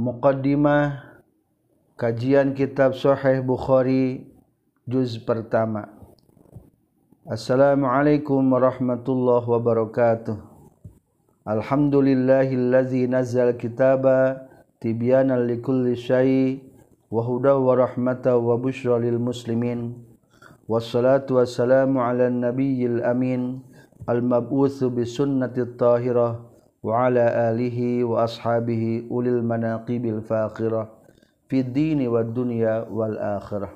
Muqaddimah Kajian Kitab Sahih Bukhari Juz pertama. Assalamualaikum warahmatullahi wabarakatuh. Alhamdulillahillazi nazzal kitaba tibyanan likulli syai wa huda wa rahmata wa bushra lil muslimin. Wassalatu wassalamu ala nabiyyil amin al-mab'utsu bi sunnati tahirah وعلى آله وأصحابه أولي المناقب الفاخرة في الدين والدنيا والآخرة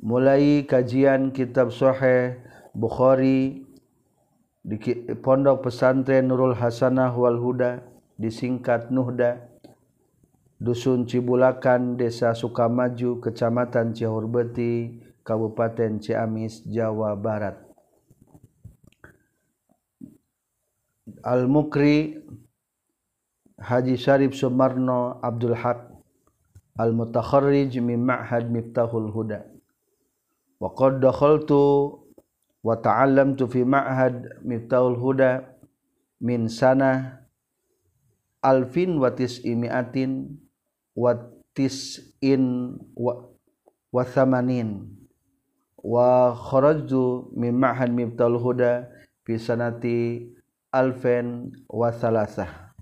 mulai kajian kitab Sahih Bukhari di Pondok Pesantren Nurul Hasanah wal Huda disingkat Nuhda Dusun Cibulakan Desa Sukamaju Kecamatan Cihurbeti Kabupaten Ciamis Jawa Barat Al-Mukri Haji Syarif Sumarno Abdul Haq Al-Mutakharrij min Ma'had Miftahul Huda. Wa qad dakhaltu wa ta'allamtu fi Ma'had Miftahul Huda min sana alfin wa tis'imiatin wa tis'in wa, wa thamanin. Wa kharajtu min Ma'had Miftahul Huda fi sanati alfen wasalasah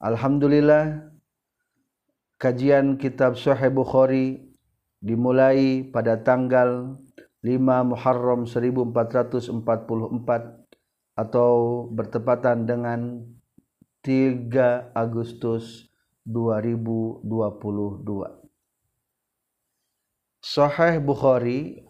Alhamdulillah kajian kitab Sahih Bukhari dimulai pada tanggal 5 Muharram 1444 atau bertepatan dengan 3 Agustus 2022. Sahih Bukhari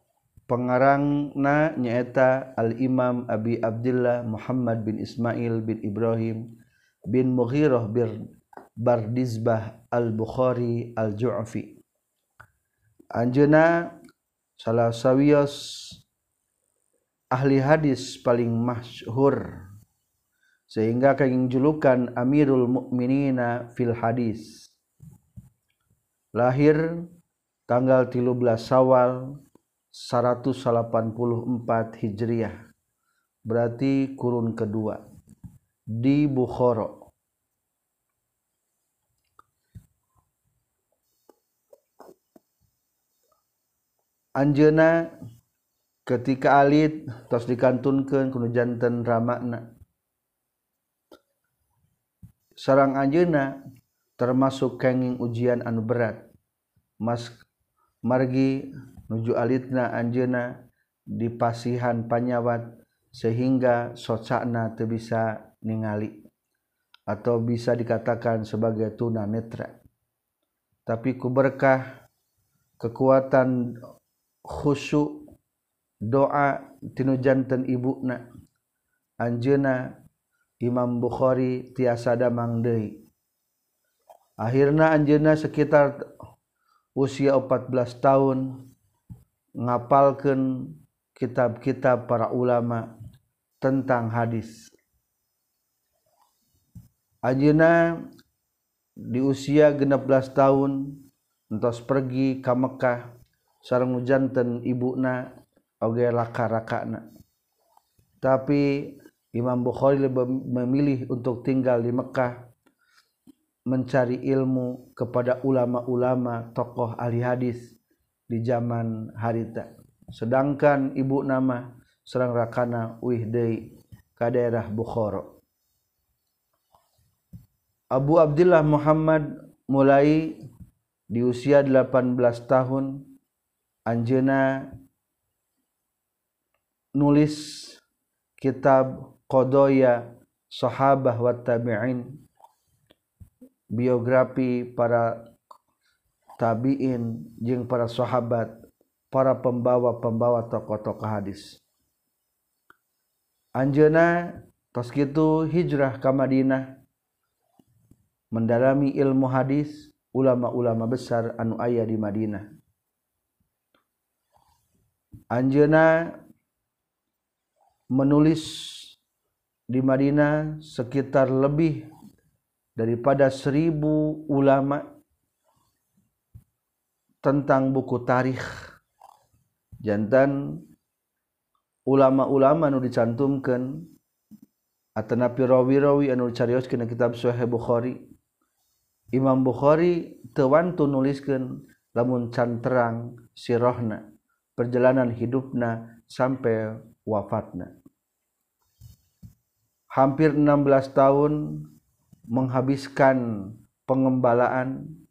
pengarang na nyaeta al-imam Abi Abdullah Muhammad bin Ismail bin Ibrahim bin Mughirah bin Bardizbah al-Bukhari al-Ju'fi. Anjena salah sawios ahli hadis paling masyhur sehingga kaging julukan Amirul Mukminina fil hadis. Lahir tanggal 13 Sawal 184 Hijriah. Berarti kurun kedua di Bukhara. Anjena ketika alit terus dikantunkan kuno jantan ramakna. Sarang anjena termasuk kenging ujian anu berat. Mas margi nuju alitna Anjena dipasihan panyawat sehingga socakna teu bisa ningali atau bisa dikatakan sebagai tuna netra. Tapi ku berkah kekuatan khusyuk doa tinu janten ibuna Anjena Imam Bukhari tiasa damang deui. Akhirna Anjena sekitar usia 14 tahun ngapalkan kitab-kitab para ulama tentang hadis. Ajina di usia 16 tahun entos pergi ke Mekah sareng janten ibuna oge laka-rakana tapi Imam Bukhari lebih memilih untuk tinggal di Mekah mencari ilmu kepada ulama-ulama tokoh ahli hadis. Di zaman harita. Sedangkan ibu nama serang rakana wihdei ka daerah Bukhara. Abu Abdullah Muhammad mulai di usia 18 tahun anjeuna nulis kitab Qadoya Sahabah wa Tabi'in biografi para tabiin jeung para sahabat para pembawa-pembawa tokoh-tokoh hadis. Anjena tos gitu hijrah ke Madinah. Mendalami ilmu hadis ulama-ulama besar anu ayah di Madinah. Anjena menulis di Madinah sekitar lebih daripada seribu ulama. tentang buku tarikh. Jantan ulama-ulama nu dicantumkan. Atanapi rawi-rawi anu carioskeun kitab Sahih Bukhari. Imam Bukhari tewantu nuliskan lamun can terang sirohna perjalanan hidupna sampai wafatna. Hampir 16 tahun menghabiskan pengembalaan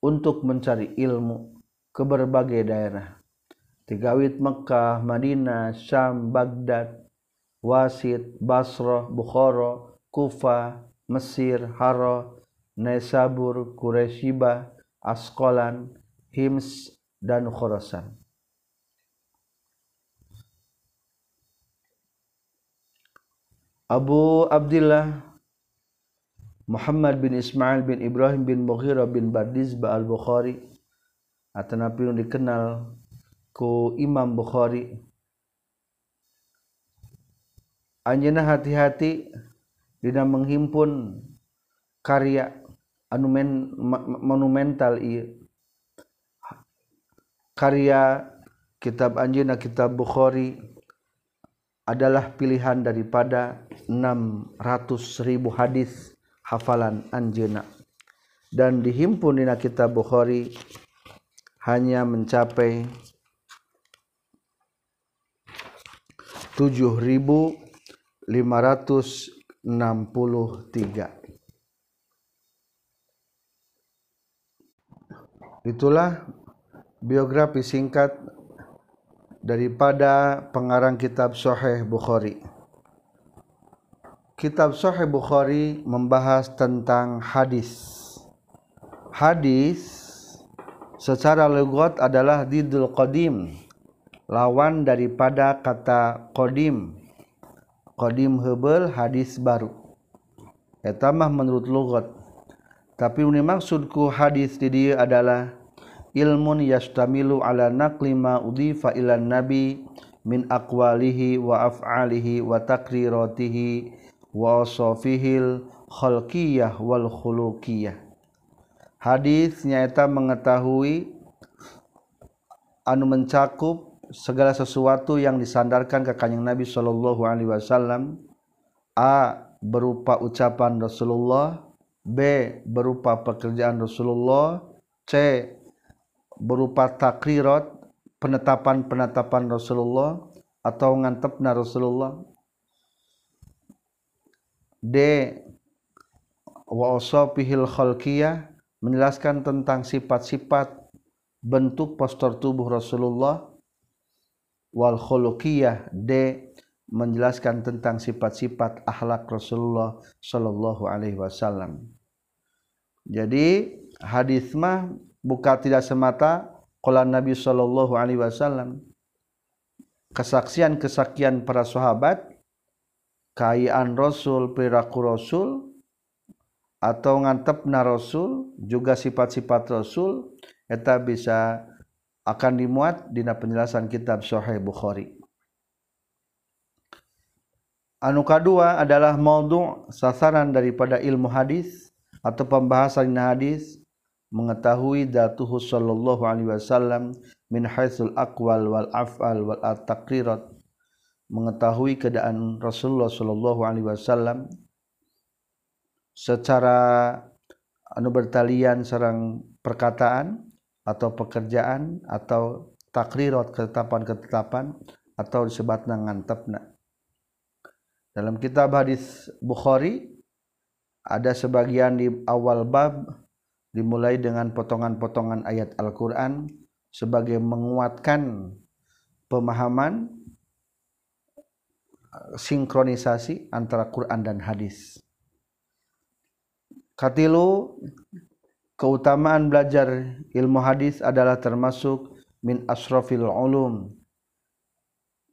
untuk mencari ilmu ke berbagai daerah Tigawit Mekkah, Madinah, Syam, Baghdad, Wasit, Basrah, Bukhara, Kufa, Mesir, Haro, Naisabur, Quraisybah, Askolan, Hims, dan Khorasan. Abu Abdullah Muhammad bin Ismail bin Ibrahim bin Mughirah bin Bardizbah al-Bukhari. Atau nabi yang dikenal ku Imam Bukhari. Anjena hati-hati dina menghimpun karya anu men, monumental iya karya kitab Anjena kitab Bukhari adalah pilihan daripada 600.000 hadis hafalan Anjena dan dihimpun di kitab Bukhari hanya mencapai 7563 itulah biografi singkat daripada pengarang kitab Sahih Bukhari. Kitab Sahih Bukhari membahas tentang hadis. Hadis secara logot adalah didul qadim, lawan daripada kata qadim. Qadim hebel hadis baru. Eta mah menurut logot. Tapi ini maksudku hadis di dia adalah ilmun yastamilu ala naqli ma udifa ilan nabi min aqwalihi wa af'alihi wa takriratihi wa wasafihil khalqiyah wal khuluqiyah. Hadis nyaeta mengetahui anu mencakup segala sesuatu yang disandarkan ke kanjeng Nabi sallallahu alaihi wasallam. A berupa ucapan Rasulullah. B berupa pekerjaan Rasulullah. C berupa takrirat penetapan-penetapan Rasulullah atau ngantepna Rasulullah D. Wa usafihil khalqiyah menjelaskan tentang sifat-sifat bentuk postur tubuh Rasulullah. Wal khuluqiyah D. menjelaskan tentang sifat-sifat akhlak Rasulullah sallallahu alaihi wasallam. Jadi hadis mah bukan tidak semata qala Nabi sallallahu alaihi wasallam. Kesaksian-kesaksian para sahabat kayaan Rasul perilaku Rasul atau ngantepna Rasul juga sifat-sifat Rasul eta bisa akan dimuat dina penjelasan kitab Sahih Bukhari. Anu kedua adalah maudhu sasaran daripada ilmu hadis atau pembahasan hadis mengetahui datuhu sallallahu alaihi wasallam min haitsul aqwal wal af'al wal taqrirat mengetahui keadaan Rasulullah sallallahu alaihi wasallam secara anu bertalian sarang perkataan atau pekerjaan atau takrirat ketetapan-ketetapan atau disebutna ngantepna. Dalam kitab hadis Bukhari ada sebagian di awal bab dimulai dengan potongan-potongan ayat Al-Quran sebagai menguatkan pemahaman sinkronisasi antara Quran dan hadis. Katilu keutamaan belajar ilmu hadis adalah termasuk min asrafil ulum.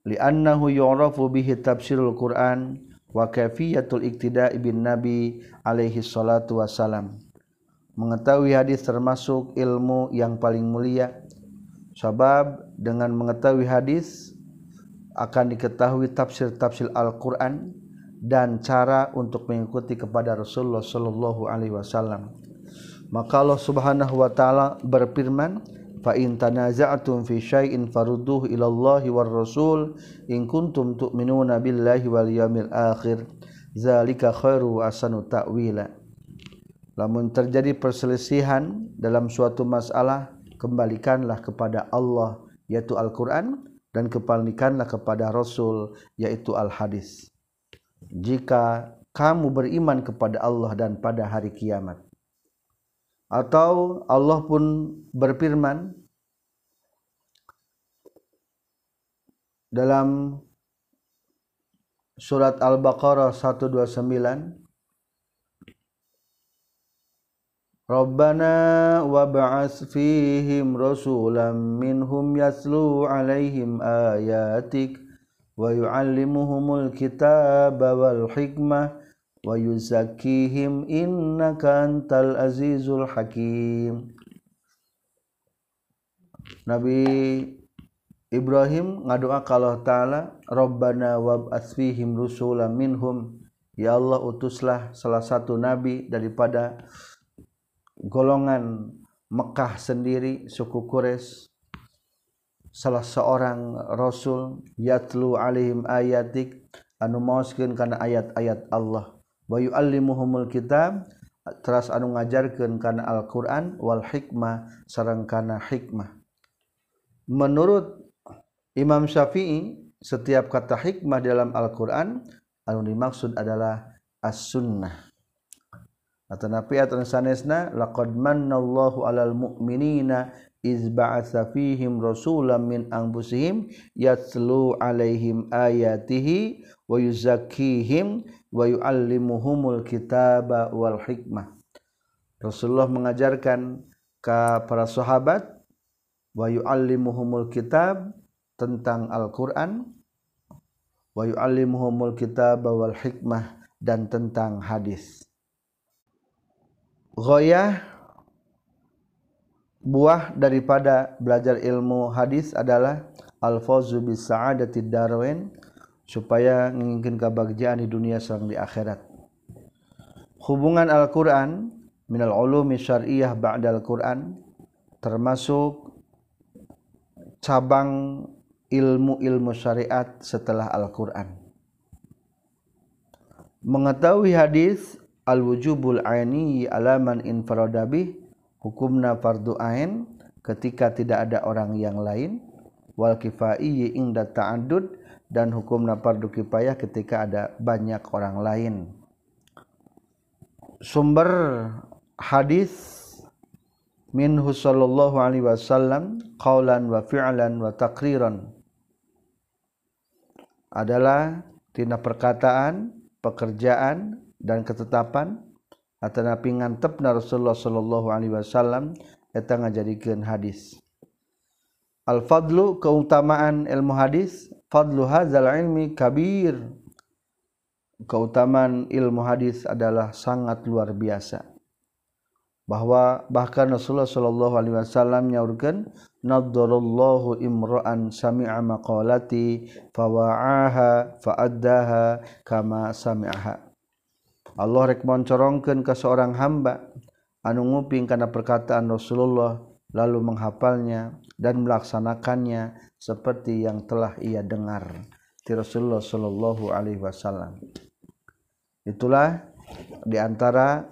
Li'annahu yu'rafu bihi tafsirul Quran wa kafiyatul iktida'i bin nabi alaihi salatu wassalam. Mengetahui hadis termasuk ilmu yang paling mulia. Sebab dengan mengetahui hadis akan diketahui tafsir-tafsir Al-Qur'an dan cara untuk mengikuti kepada Rasulullah sallallahu alaihi wasallam. Maka Allah Subhanahu wa taala berfirman fi syai'in farudduhu ila Allah war rasul in kuntum tu'minuna billahi wal yawmil akhir zalika khairu asanu ta'wila. Namun terjadi perselisihan dalam suatu masalah kembalikanlah kepada Allah yaitu Al-Quran dan kepalikanlah kepada Rasul yaitu Al-Hadis. Jika kamu beriman kepada Allah dan pada hari kiamat. Atau Allah pun berfirman dalam surat Al-Baqarah 129 Rabbana wa ba'as fihim rasulam minhum yaslu alaihim ayatik wa yu'allimuhumul kitaba wal hikmah wa yuzakkihim innaka antal azizul hakim. Nabi Ibrahim ngadoa ka Allah taala Rabbana wab'ats fihim rusulan minhum. Ya Allah utuslah salah satu nabi daripada golongan Mekkah sendiri suku Quraisy salah seorang rasul yatlu alaihim ayatik anu maoskeun kana ayat-ayat Allah. Wa yuallimuhumul kitab teras anu ngajarkeun kana Al-Qur'an wal hikmah sareng kana hikmah. Menurut Imam Syafi'i setiap kata hikmah dalam Al-Qur'an anu dimaksud adalah as-sunnah. Atanapi atau sanesna laqad mannallahu 'alal mu'minina iz ba'atsa fihim rasulam min anfusihim yatlu 'alaihim ayatihi wa yuzakkihim wa yu'allimuhumul kitaba wal hikmah. Rasulullah mengajarkan ke para sahabat wa yu'allimuhumul kitab tentang Al-Qur'an wa yu'allimuhumul kitaba wal hikmah dan tentang hadis. Ghoyah buah daripada belajar ilmu hadis adalah al-fawzu bis sa'adati darwain supaya menginginkan kebahagiaan di dunia serta di akhirat. Hubungan Al-Qur'an minal ulumi syar'iyyah ba'da Al-Qur'an termasuk cabang ilmu-ilmu syariat setelah Al-Qur'an. Mengetahui hadis al-wujubul aini alaman infradabih hukumna fardu ain ketika tidak ada orang yang lain wal kifai inda ta'addud dan hukumna fardu kifayah ketika ada banyak orang lain. Sumber hadis minhu sallallahu alaihi wasallam qaulan wa fi'lan wa taqriran adalah tina perkataan pekerjaan dan ketetapan atau napi ngantepna Rasulullah sallallahu alaihi wasallam eta ngajadikeun hadis. Al fadlu keutamaan ilmu hadis, fadlu hadzal ilmi kabir. Keutamaan ilmu hadis adalah sangat luar biasa. Bahwa bahkan Rasulullah sallallahu alaihi wasallam nyaurkeun naddarallahu imra'an sami'a maqalati fawa'aha fa'addaha kama sami'aha Allah rekmon corongken ke seorang hamba anu nguping karena perkataan Rasulullah lalu menghafalnya dan melaksanakannya seperti yang telah ia dengar di Rasulullah Shallallahu Alaihi Wasallam. Itulah di antara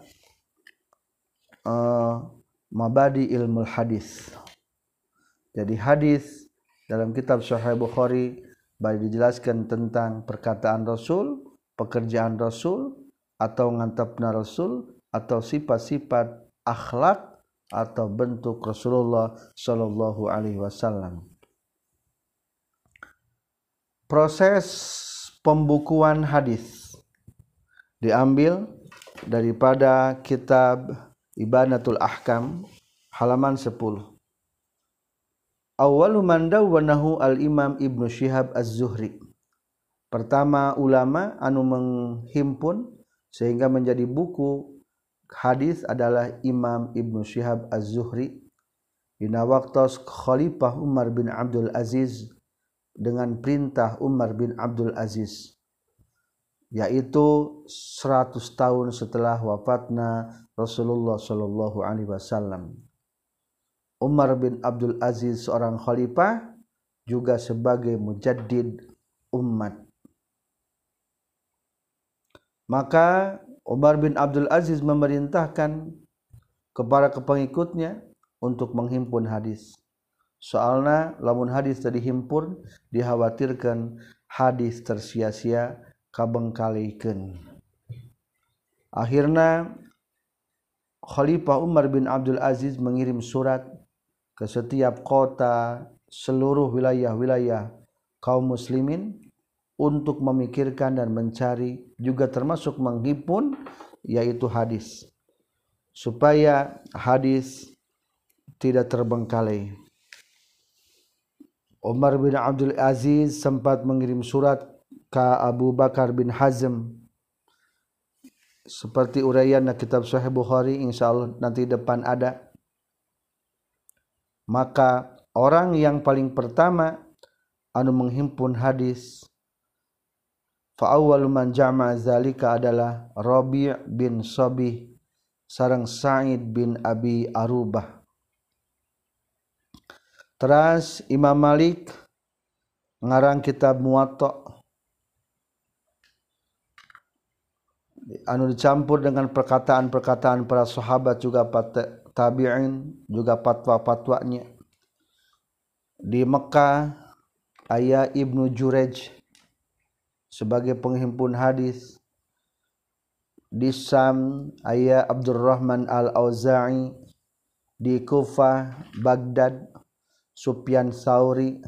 uh, mabadi ilmu hadis. Jadi hadis dalam kitab Sahih Bukhari baik dijelaskan tentang perkataan Rasul pekerjaan Rasul atau ngantapna Rasul atau sifat-sifat akhlak atau bentuk Rasulullah Shallallahu Alaihi Wasallam. Proses pembukuan hadis diambil daripada kitab Ibanatul Ahkam halaman 10. Awalu man dawwanahu al-Imam Ibnu Syihab Az-Zuhri. Pertama ulama anu menghimpun sehingga menjadi buku. Hadis adalah Imam Ibnu Syihab Az-Zuhri. Dina waktos Khalifah Umar bin Abdul Aziz dengan perintah Umar bin Abdul Aziz. Yaitu 100 tahun setelah wafatna Rasulullah Shallallahu alaihi wasallam. Umar bin Abdul Aziz seorang khalifah juga sebagai mujaddid umat maka Umar bin Abdul Aziz memerintahkan kepada kepengikutnya untuk menghimpun hadis. Soalnya lamun hadis tadi himpun dikhawatirkan hadis tersia-sia kabengkalikeun. Akhirnya Khalifah Umar bin Abdul Aziz mengirim surat ke setiap kota seluruh wilayah-wilayah kaum muslimin untuk memikirkan dan mencari juga termasuk menghimpun yaitu hadis. Supaya hadis tidak terbengkalai. Umar bin Abdul Aziz sempat mengirim surat ke Abu Bakar bin Hazm. Seperti uraian kitab Sahih Bukhari insyaallah nanti depan ada. Maka orang yang paling pertama anu menghimpun hadis man jama zalika adalah Rabi' bin Sabih sarang Sa'id bin Abi Arubah. Teras Imam Malik ngarang kitab Muwatta. Anu dicampur dengan perkataan-perkataan para sahabat juga tabi'in juga fatwa-fatwanya di Mekah ayah Ibnu Jurej sebagai penghimpun hadis di Sam ayah Abdurrahman Al-Auza'i di Kufah Baghdad Sufyan Sauri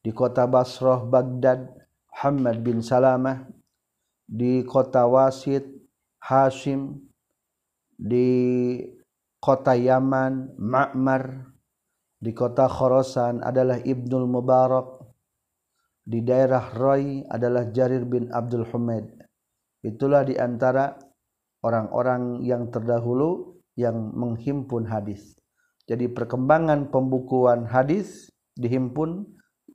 di kota Basrah Baghdad Muhammad bin Salamah di kota Wasit Hashim di kota Yaman Ma'mar di kota Khorasan adalah Ibnul Mubarak di daerah Roy adalah Jarir bin Abdul Humaid. Itulah di antara orang-orang yang terdahulu yang menghimpun hadis. Jadi perkembangan pembukuan hadis dihimpun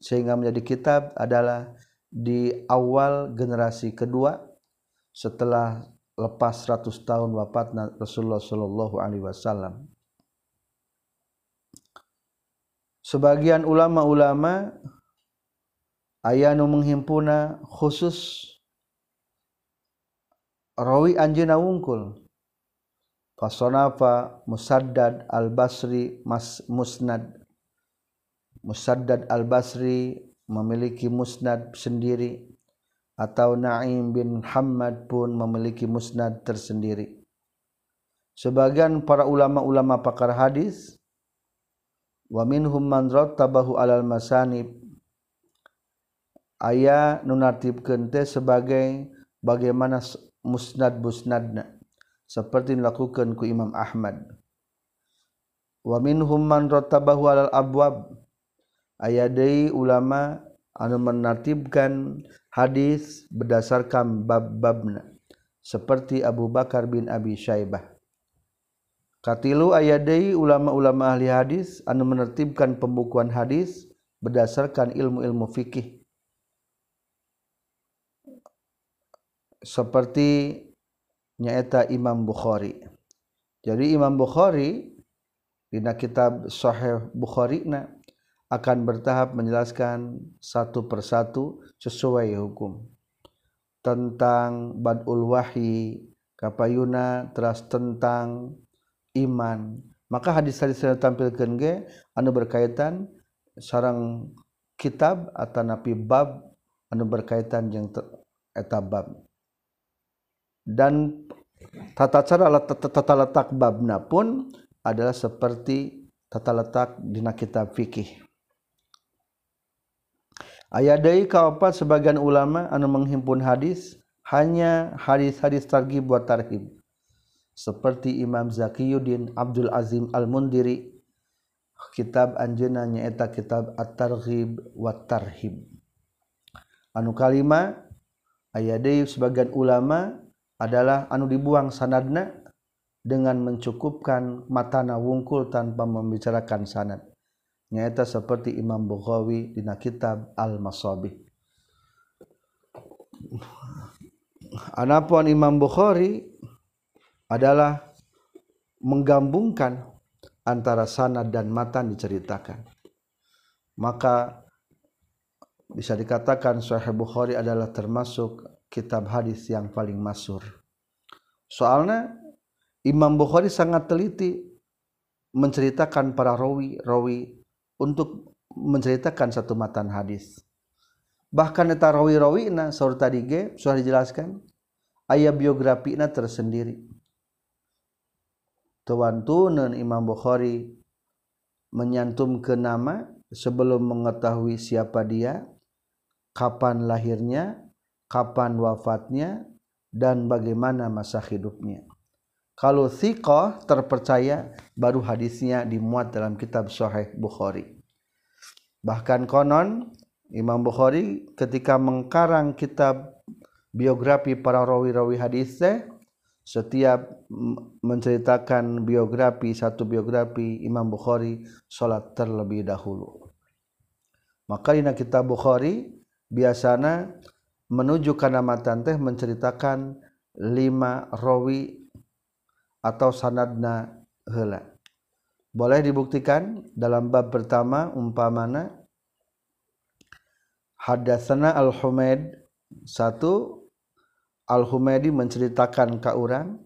sehingga menjadi kitab adalah di awal generasi kedua setelah lepas 100 tahun wafat Rasulullah Shallallahu Alaihi Wasallam. Sebagian ulama-ulama aya nu menghimpuna khusus rawi anjeuna wungkul fasonafa musaddad al-basri mas musnad. Musaddad al-basri memiliki musnad sendiri atau Naim bin Hamad pun memiliki musnad tersendiri. Sebagian para ulama-ulama pakar hadis wa minhum man rattabahu alal masanib aya nunatib kente sebagai bagaimana musnad busnadna seperti dilakukan ku Imam Ahmad. Wa minhum man rattabahu alal abwab. Aya deui ulama anu menatibkan hadis berdasarkan bab-babna seperti Abu Bakar bin Abi Syaibah. Katilu aya deui ulama-ulama ahli hadis anu menertibkan pembukuan hadis berdasarkan ilmu-ilmu fikih seperti nyaeta Imam Bukhari. Jadi Imam Bukhari di kitab Sahih Bukhari na akan bertahap menjelaskan satu persatu sesuai hukum. Tentang badul wahyi kapayuna teras tentang iman. Maka hadis-hadis yang tampilkan ge anu berkaitan sarang kitab atau napi bab anu berkaitan yang eta bab dan tata cara tata letak babna pun adalah seperti tata letak dina kitab fikih. Ayat dari kaopat sebagian ulama anu menghimpun hadis hanya hadis-hadis targhib buat tarhib. Seperti Imam Zakiyuddin Abdul Azim Al-Mundiri kitab anjeunna nyaeta kitab At-Targhib wa Tarhib. Anu kalima aya sebagian ulama adalah anu dibuang sanadna dengan mencukupkan matana wungkul tanpa membicarakan sanad. Nyata seperti Imam Bukhari di kitab Al-Masabih. Anapun Imam Bukhari adalah menggabungkan antara sanad dan matan diceritakan. Maka bisa dikatakan Sahih Bukhari adalah termasuk kitab hadis yang paling masur soalnya Imam Bukhari sangat teliti menceritakan para rawi rawi untuk menceritakan satu matan hadis. Bahkan eta rawi-rawi na saur tadi ge sudah dijelaskan ayat biografi na tersendiri. Tuan Imam Bukhari menyantum ke nama sebelum mengetahui siapa dia kapan lahirnya kapan wafatnya dan bagaimana masa hidupnya. Kalau thiqah terpercaya baru hadisnya dimuat dalam kitab Sahih Bukhari. Bahkan konon Imam Bukhari ketika mengkarang kitab biografi para rawi-rawi hadis setiap menceritakan biografi satu biografi Imam Bukhari salat terlebih dahulu. Maka dina kitab Bukhari biasanya menuju kana matan teh menceritakan lima rawi atau sanadna heula. Boleh dibuktikan? Dalam bab pertama umpamana hadatsana al-humaid satu Al-Humaydi menceritakan ke orang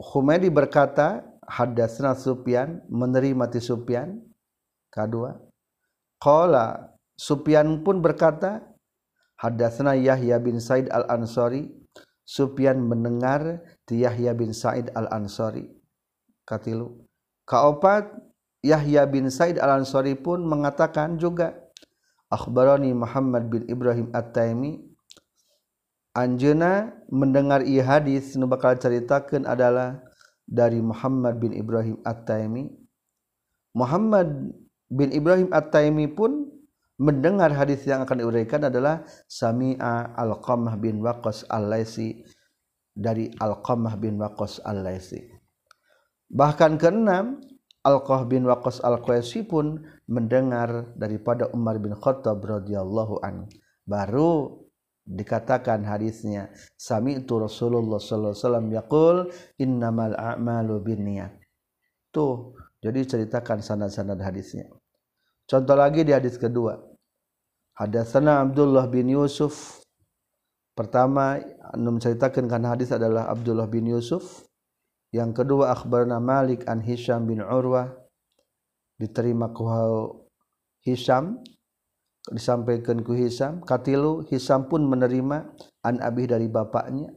Humaydi berkata hadasna Sufyan menerima ti Sufyan kedua qala Sufyan pun berkata hadasna Yahya bin Said Al-Ansari. Sufyan mendengar ti Yahya bin Said Al-Ansari. Katilu. Kaopat Yahya bin Said Al-Ansari pun mengatakan juga akhbarani Muhammad bin Ibrahim At-Taimi. Anjena mendengar ia hadis nu bakal ceritakan adalah dari Muhammad bin Ibrahim At-Taimi. Muhammad bin Ibrahim At-Taimi pun mendengar hadis yang akan diuraikan adalah Sami'a Al-Qamah bin Waqas Al-Laisi dari Al-Qamah bin Waqas Al-Laisi. Bahkan keenam, Al-Qah bin Waqas Al-Qaisi pun mendengar daripada Umar bin Khattab radhiyallahu an. Baru dikatakan hadisnya sami itu Rasulullah sallallahu alaihi wasallam yaqul innamal a'malu binniyat tuh jadi ceritakan sanad-sanad hadisnya contoh lagi di hadis kedua hadatsana Abdullah bin Yusuf. Pertama anu menceritakan kan hadis adalah Abdullah bin Yusuf. Yang kedua akhbarna Malik an Hisham bin Urwah. Diterima ku Hisham disampaikan ku Hisam katilu Hisam pun menerima an abih dari bapaknya.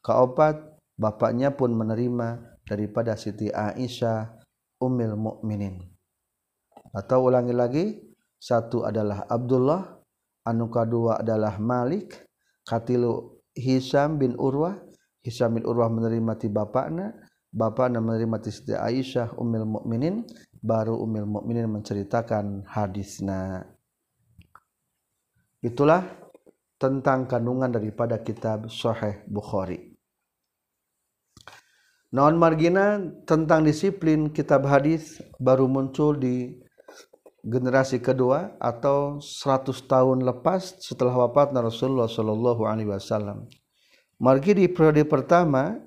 Kaopat bapaknya pun menerima daripada Siti Aisyah Ummul Mukminin. Atau ulangi lagi satu adalah Abdullah anu kedua adalah Malik katilu Hisam bin Urwah Hisam bin Urwah menerima ti bapakna bapakna menerima ti Siti Aisyah Ummul Mukminin baru Ummul Mukminin menceritakan hadisna itulah tentang kandungan daripada kitab Sahih Bukhari. Non margina tentang disiplin kitab hadis baru muncul di generasi kedua atau 100 tahun lepas setelah wafatnya Rasulullah Shallallahu Alaihi Wasallam. Margi di periode pertama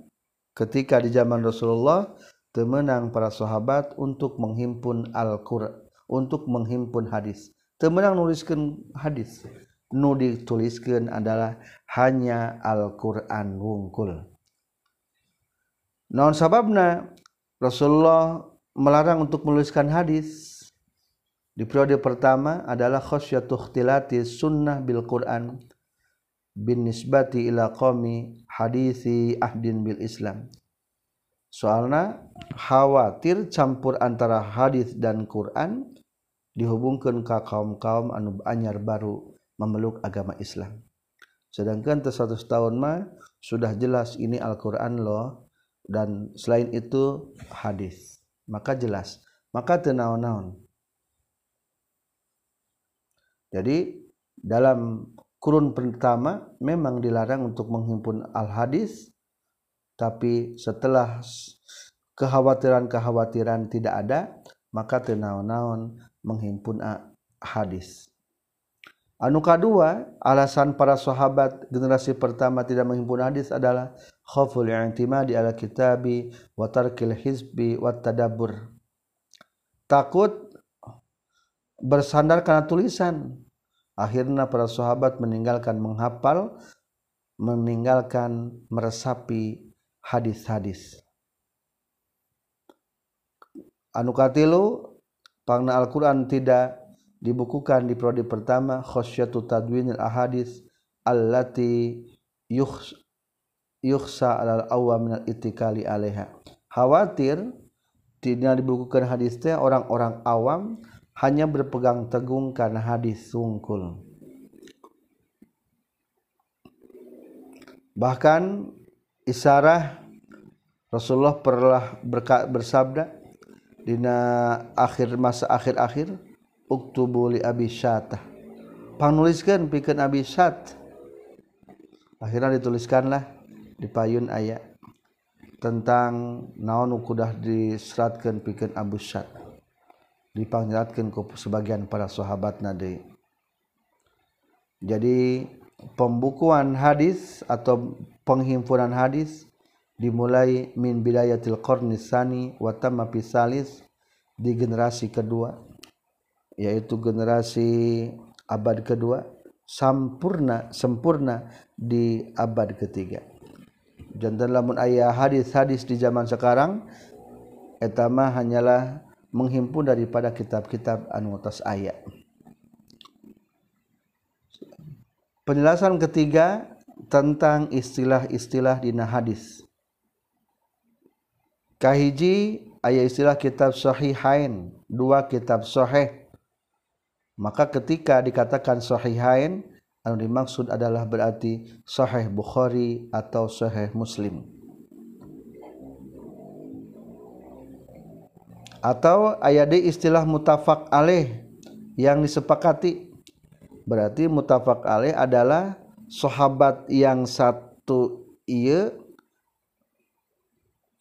ketika di zaman Rasulullah temenang para sahabat untuk menghimpun Al-Quran untuk menghimpun hadis. Temenang nuliskan hadis nu dituliskan adalah hanya Al-Quran wungkul non sababna Rasulullah melarang untuk menuliskan hadis di periode pertama adalah khosyatuhtilati sunnah bil Quran bin nisbati ila qawmi hadisi ahdin bil Islam. Soalnya khawatir campur antara hadis dan Quran dihubungkan ke kaum-kaum anu anyar baru memeluk agama Islam. Sedangkan satu tahun mah sudah jelas ini Al-Quran loh dan selain itu hadis. Maka jelas. Maka tenaon-naon jadi dalam kurun pertama memang dilarang untuk menghimpun al-hadis tapi setelah kekhawatiran-kekhawatiran tidak ada maka tenaon-naon menghimpun hadis Anuka dua alasan para sahabat generasi pertama tidak menghimpun hadis adalah khaful i'timadi ala kitabi wa tarkil hizbi wa tadabbur. Takut bersandar karena tulisan. Akhirnya para sahabat meninggalkan menghafal meninggalkan meresapi hadis-hadis. Anukatilu pangna Al-Quran tidak dibukukan di prodi pertama khosyatu tadwinil ahadis allati yukhs yukhsa alal awam minal itikali alaiha. Khawatir tidak dibukukan hadis teh orang-orang awam hanya berpegang teguh karena hadis sungkul. Bahkan isyarah Rasulullah pernah bersabda dina akhir masa akhir-akhir uktubu li abi syatah. Panuliskan pikeun abi syat. Akhirnya dituliskanlah di payun ayat tentang naon kudah diseratkan pikeun abu syat dipangiratkan ke sebagian para sahabat nade jadi pembukuan hadis atau penghimpunan hadis dimulai min bidayatil qarni sani wa tamma salis di generasi kedua yaitu generasi abad kedua sempurna sempurna di abad ketiga. Jantan lamun ayah hadis-hadis di zaman sekarang etama hanyalah menghimpun daripada kitab-kitab anu ayat Penjelasan ketiga tentang istilah-istilah dina hadis. Kahiji ayat istilah kitab sahihain, dua kitab sahih. Maka ketika dikatakan sahihain, anu dimaksud adalah berarti sahih Bukhari atau sahih Muslim. Atau ayat istilah mutafak alaih yang disepakati. Berarti mutafak alaih adalah sahabat yang satu iya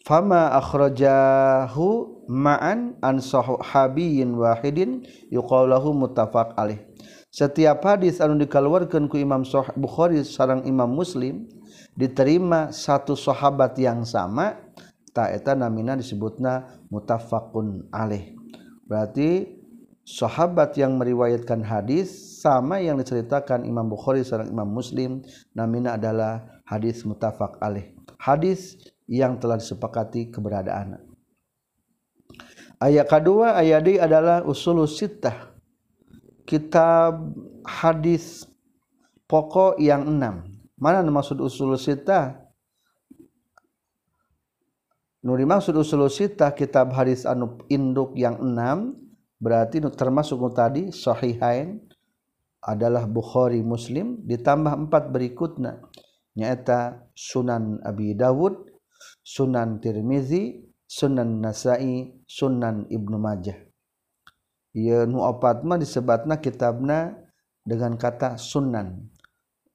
fama akhrajahu ma'an an sahabiyyin wahidin yuqalahu mutafaq alaih setiap hadis anu dikeluarkan ku Imam Bukhari sareng Imam Muslim diterima satu sahabat yang sama ta eta namina disebutna mutafaqun alaih berarti sahabat yang meriwayatkan hadis sama yang diceritakan Imam Bukhari sareng Imam Muslim namina adalah hadis mutafaq alaih hadis yang telah disepakati keberadaan. Ayat kedua ayat D adalah usul sittah. Kitab hadis pokok yang enam. Mana maksud usul sittah nu dimaksud usul sittah kitab hadis anu induk yang enam berarti termasuk tadi sahihain adalah Bukhari Muslim ditambah empat berikutnya nyata Sunan Abi Dawud Sunan Tirmizi Sunan Nasai Sunan Ibnu Majah Ia nu opatma disebutna kitabna dengan kata sunan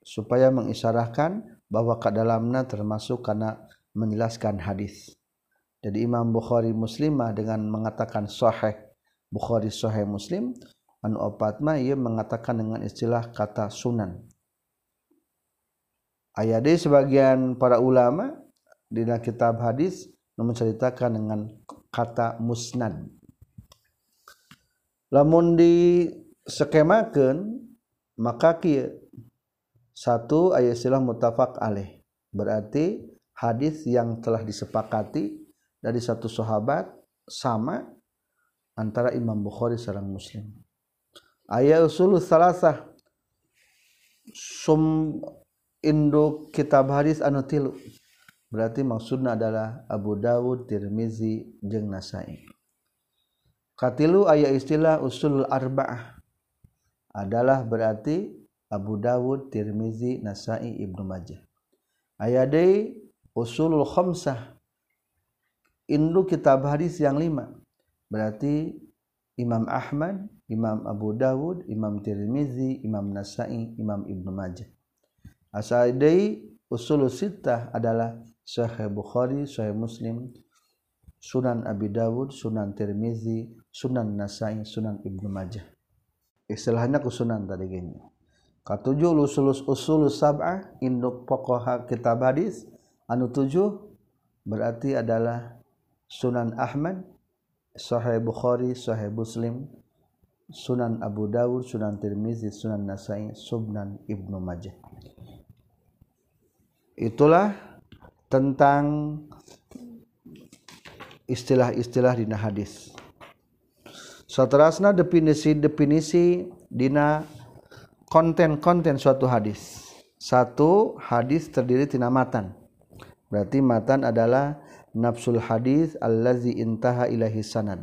supaya mengisarahkan bahwa ke dalamnya termasuk karena menjelaskan hadis. Jadi Imam Bukhari Muslimah dengan mengatakan sahih Bukhari sahih Muslim anu opatma ia mengatakan dengan istilah kata sunan. Ayat sebagian para ulama di kitab hadis menceritakan dengan kata musnad. Lamun di skemakan maka kia satu ayat istilah mutafak alaih berarti hadis yang telah disepakati dari satu sahabat sama antara Imam Bukhari sarang Muslim. Ayat usul salasah. Sum induk kitab hadis anu tilu. Berarti maksudnya adalah Abu Dawud Tirmizi jeung Nasai. Katilu ayat istilah usul arba'ah. Adalah berarti Abu Dawud Tirmizi Nasai Ibnu Majah. Ayat deui usulul khamsah induk kitab hadis yang lima berarti Imam Ahmad, Imam Abu Dawud, Imam Tirmizi, Imam Nasai, Imam Ibnu Majah. Asal dari usul sittah adalah Sahih Bukhari, Sahih Muslim, Sunan Abi Dawud, Sunan Tirmizi, Sunan Nasai, Sunan Ibnu Majah. Istilahnya ku sunan tadi gini. Katujuh usulus usul sab'ah induk pokok kitab hadis anu tujuh berarti adalah Sunan Ahmad, Sahih Bukhari, Sahih Muslim, Sunan Abu Dawud, Sunan Tirmizi, Sunan Nasai, Sunan Ibnu Majah. itulah tentang istilah-istilah dina hadis. Satrasna definisi-definisi dina konten-konten suatu hadis. Satu hadis terdiri tina matan. Berarti matan adalah nafsul hadis allazi intaha ilahi sanad.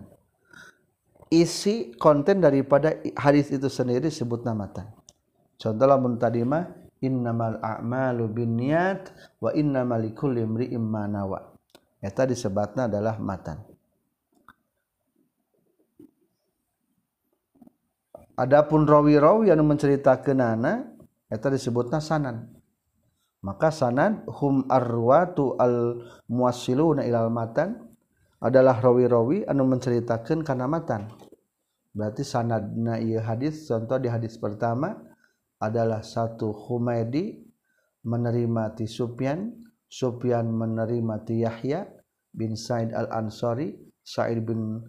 Isi konten daripada hadis itu sendiri sebut namatan contoh lamun tadi mah innamal a'malu binniyat wa innamal likulli imri'in ma nawa. Eta disebutna adalah matan. Adapun rawi-rawi yang menceritakan anak eta disebutna sanad maka sanad hum arwatu al muwassiluna ilal matan adalah rawi-rawi anu menceritakan kana matan berarti sanadna ieu hadis contoh di hadis pertama adalah satu Humaydi menerima ti Sufyan Sufyan menerima ti Yahya bin Said al-Ansari Sa'id bin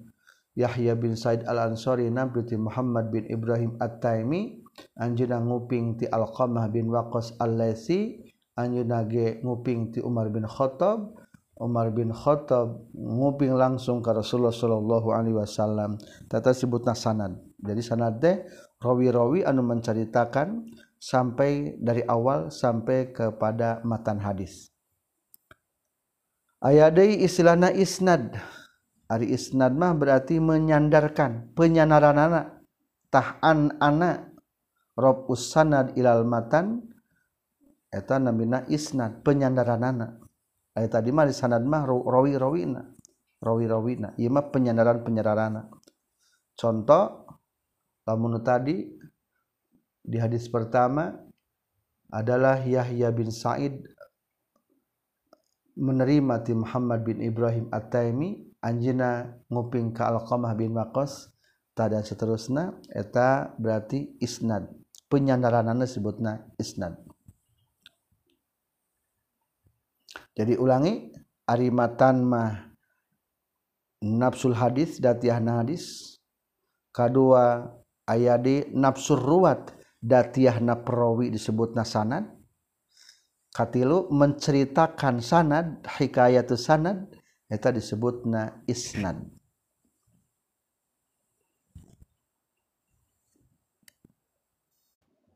Yahya bin Said al-Ansari nabi ti Muhammad bin Ibrahim At-Taimi anjeunna nguping ti Alqamah bin Waqqas al-Laisi anjeunna ge nguping ti Umar bin Khattab Umar bin Khattab nguping langsung ke Rasulullah sallallahu alaihi wasallam. Tata sebutna sanad. Jadi sanad teh rawi-rawi anu menceritakan sampai dari awal sampai kepada matan hadis. Ayat istilahna isnad. Ari isnad mah berarti menyandarkan penyanaran anak tahan anak rob usanad ilal matan eta namina isnad penyandaran anak ayat tadi mah sanad mah rawi rawina rawi rawina ieu mah penyandaran penyandaran contoh lamun tadi di hadis pertama adalah Yahya bin Said menerima ti Muhammad bin Ibrahim At-Taimi Anjina nguping ka Alqamah bin Waqqas dan seterusnya eta berarti isnad. Penyandaranana sebutna isnad jadi ulangi arimatan mah nafsul hadis datiahna hadis. Kedua ayadi nafsur ruwat datiahna perawi disebut sanad. Katilu menceritakan sanad hikayat sanad eta disebutna isnad.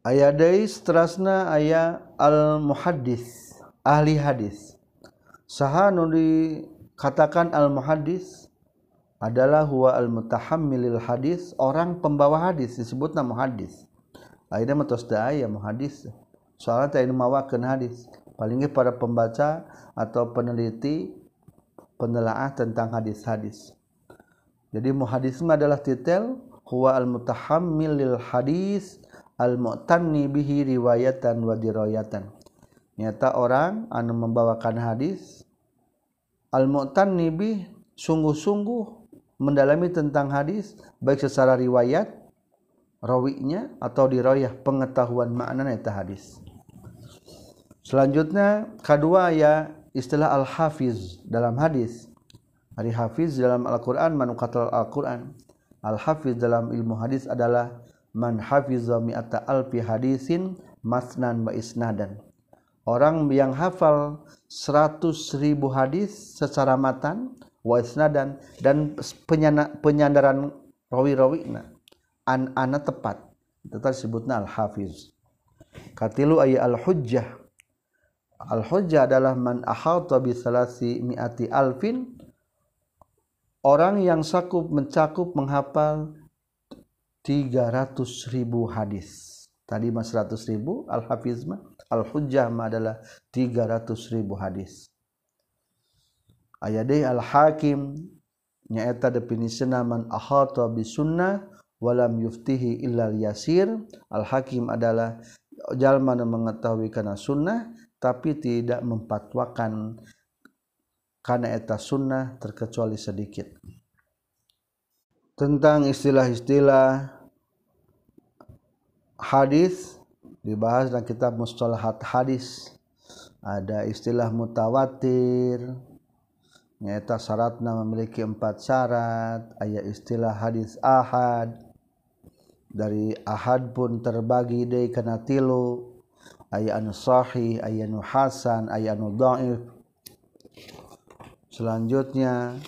Aya deui seterusna aya al muhaddis ahli hadis saha nu dikatakan al muhaddis adalah huwa al mutahammilil hadis orang pembawa hadis disebutna muhaddis ayeuna mah tos aya muhaddis soalnya teh mawakeun hadis palingnya para pembaca atau peneliti penelaah tentang hadis-hadis. Jadi muhadisme adalah titel huwa al-mutahammil lil hadis al-mu'tanni bihi riwayatan wa dirayatan. Nyata orang anu membawakan hadis al-mu'tanni bih sungguh-sungguh mendalami tentang hadis baik secara riwayat rawinya atau dirayah pengetahuan makna eta hadis. Selanjutnya kedua ya istilah al-hafiz dalam hadis. Hari hafiz dalam Al-Quran manukatal Al-Quran. Al-hafiz dalam ilmu hadis adalah man hafiza mi'ata alfi hadisin masnan wa isnadan orang yang hafal 100 ribu hadis secara matan wa isnadan dan penyandaran rawi-rawina. An ana tepat. Itu disebutna al-hafiz. Katilu ayat al-hujjah. Al-hujjah adalah man ahata bi salasi mi'ati alfin. Orang yang sakup mencakup menghafal 300 ribu hadis. Tadi mah 100 ribu al-hafiz mah al-hujjah adalah 300 ribu hadis. Ayat al-hakim nyaeta definisina man ahata bi sunnah walam yuftihi illa yasir al-hakim adalah jalma mengetahui kana sunnah tapi tidak mempatwakan karena eta sunnah terkecuali sedikit. Tentang istilah-istilah hadis dibahas dalam kitab mustalahat hadis. Ada istilah mutawatir. Nyata syaratnya memiliki empat syarat. Ayat istilah hadis ahad. Dari ahad pun terbagi dari karena tilu. Aya anushohi aya Nu Hasan aya nuhoif selanjutnya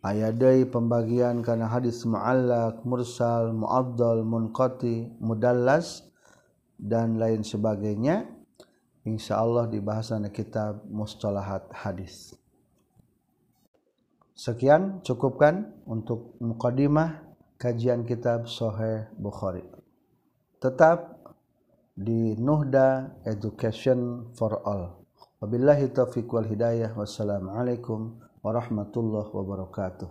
ayai pembagian karena hadits maalak mursal muabdul muqoti mudallas dan lain sebagainya Insya Allah di bahasan kitab mustalahat hadis. Sekian cukupkan untuk mukadimah kajian kitab Sahih Bukhari. Tetap di Nuhda Education for All. Wabillahi taufiq wal hidayah. Wassalamualaikum warahmatullahi wabarakatuh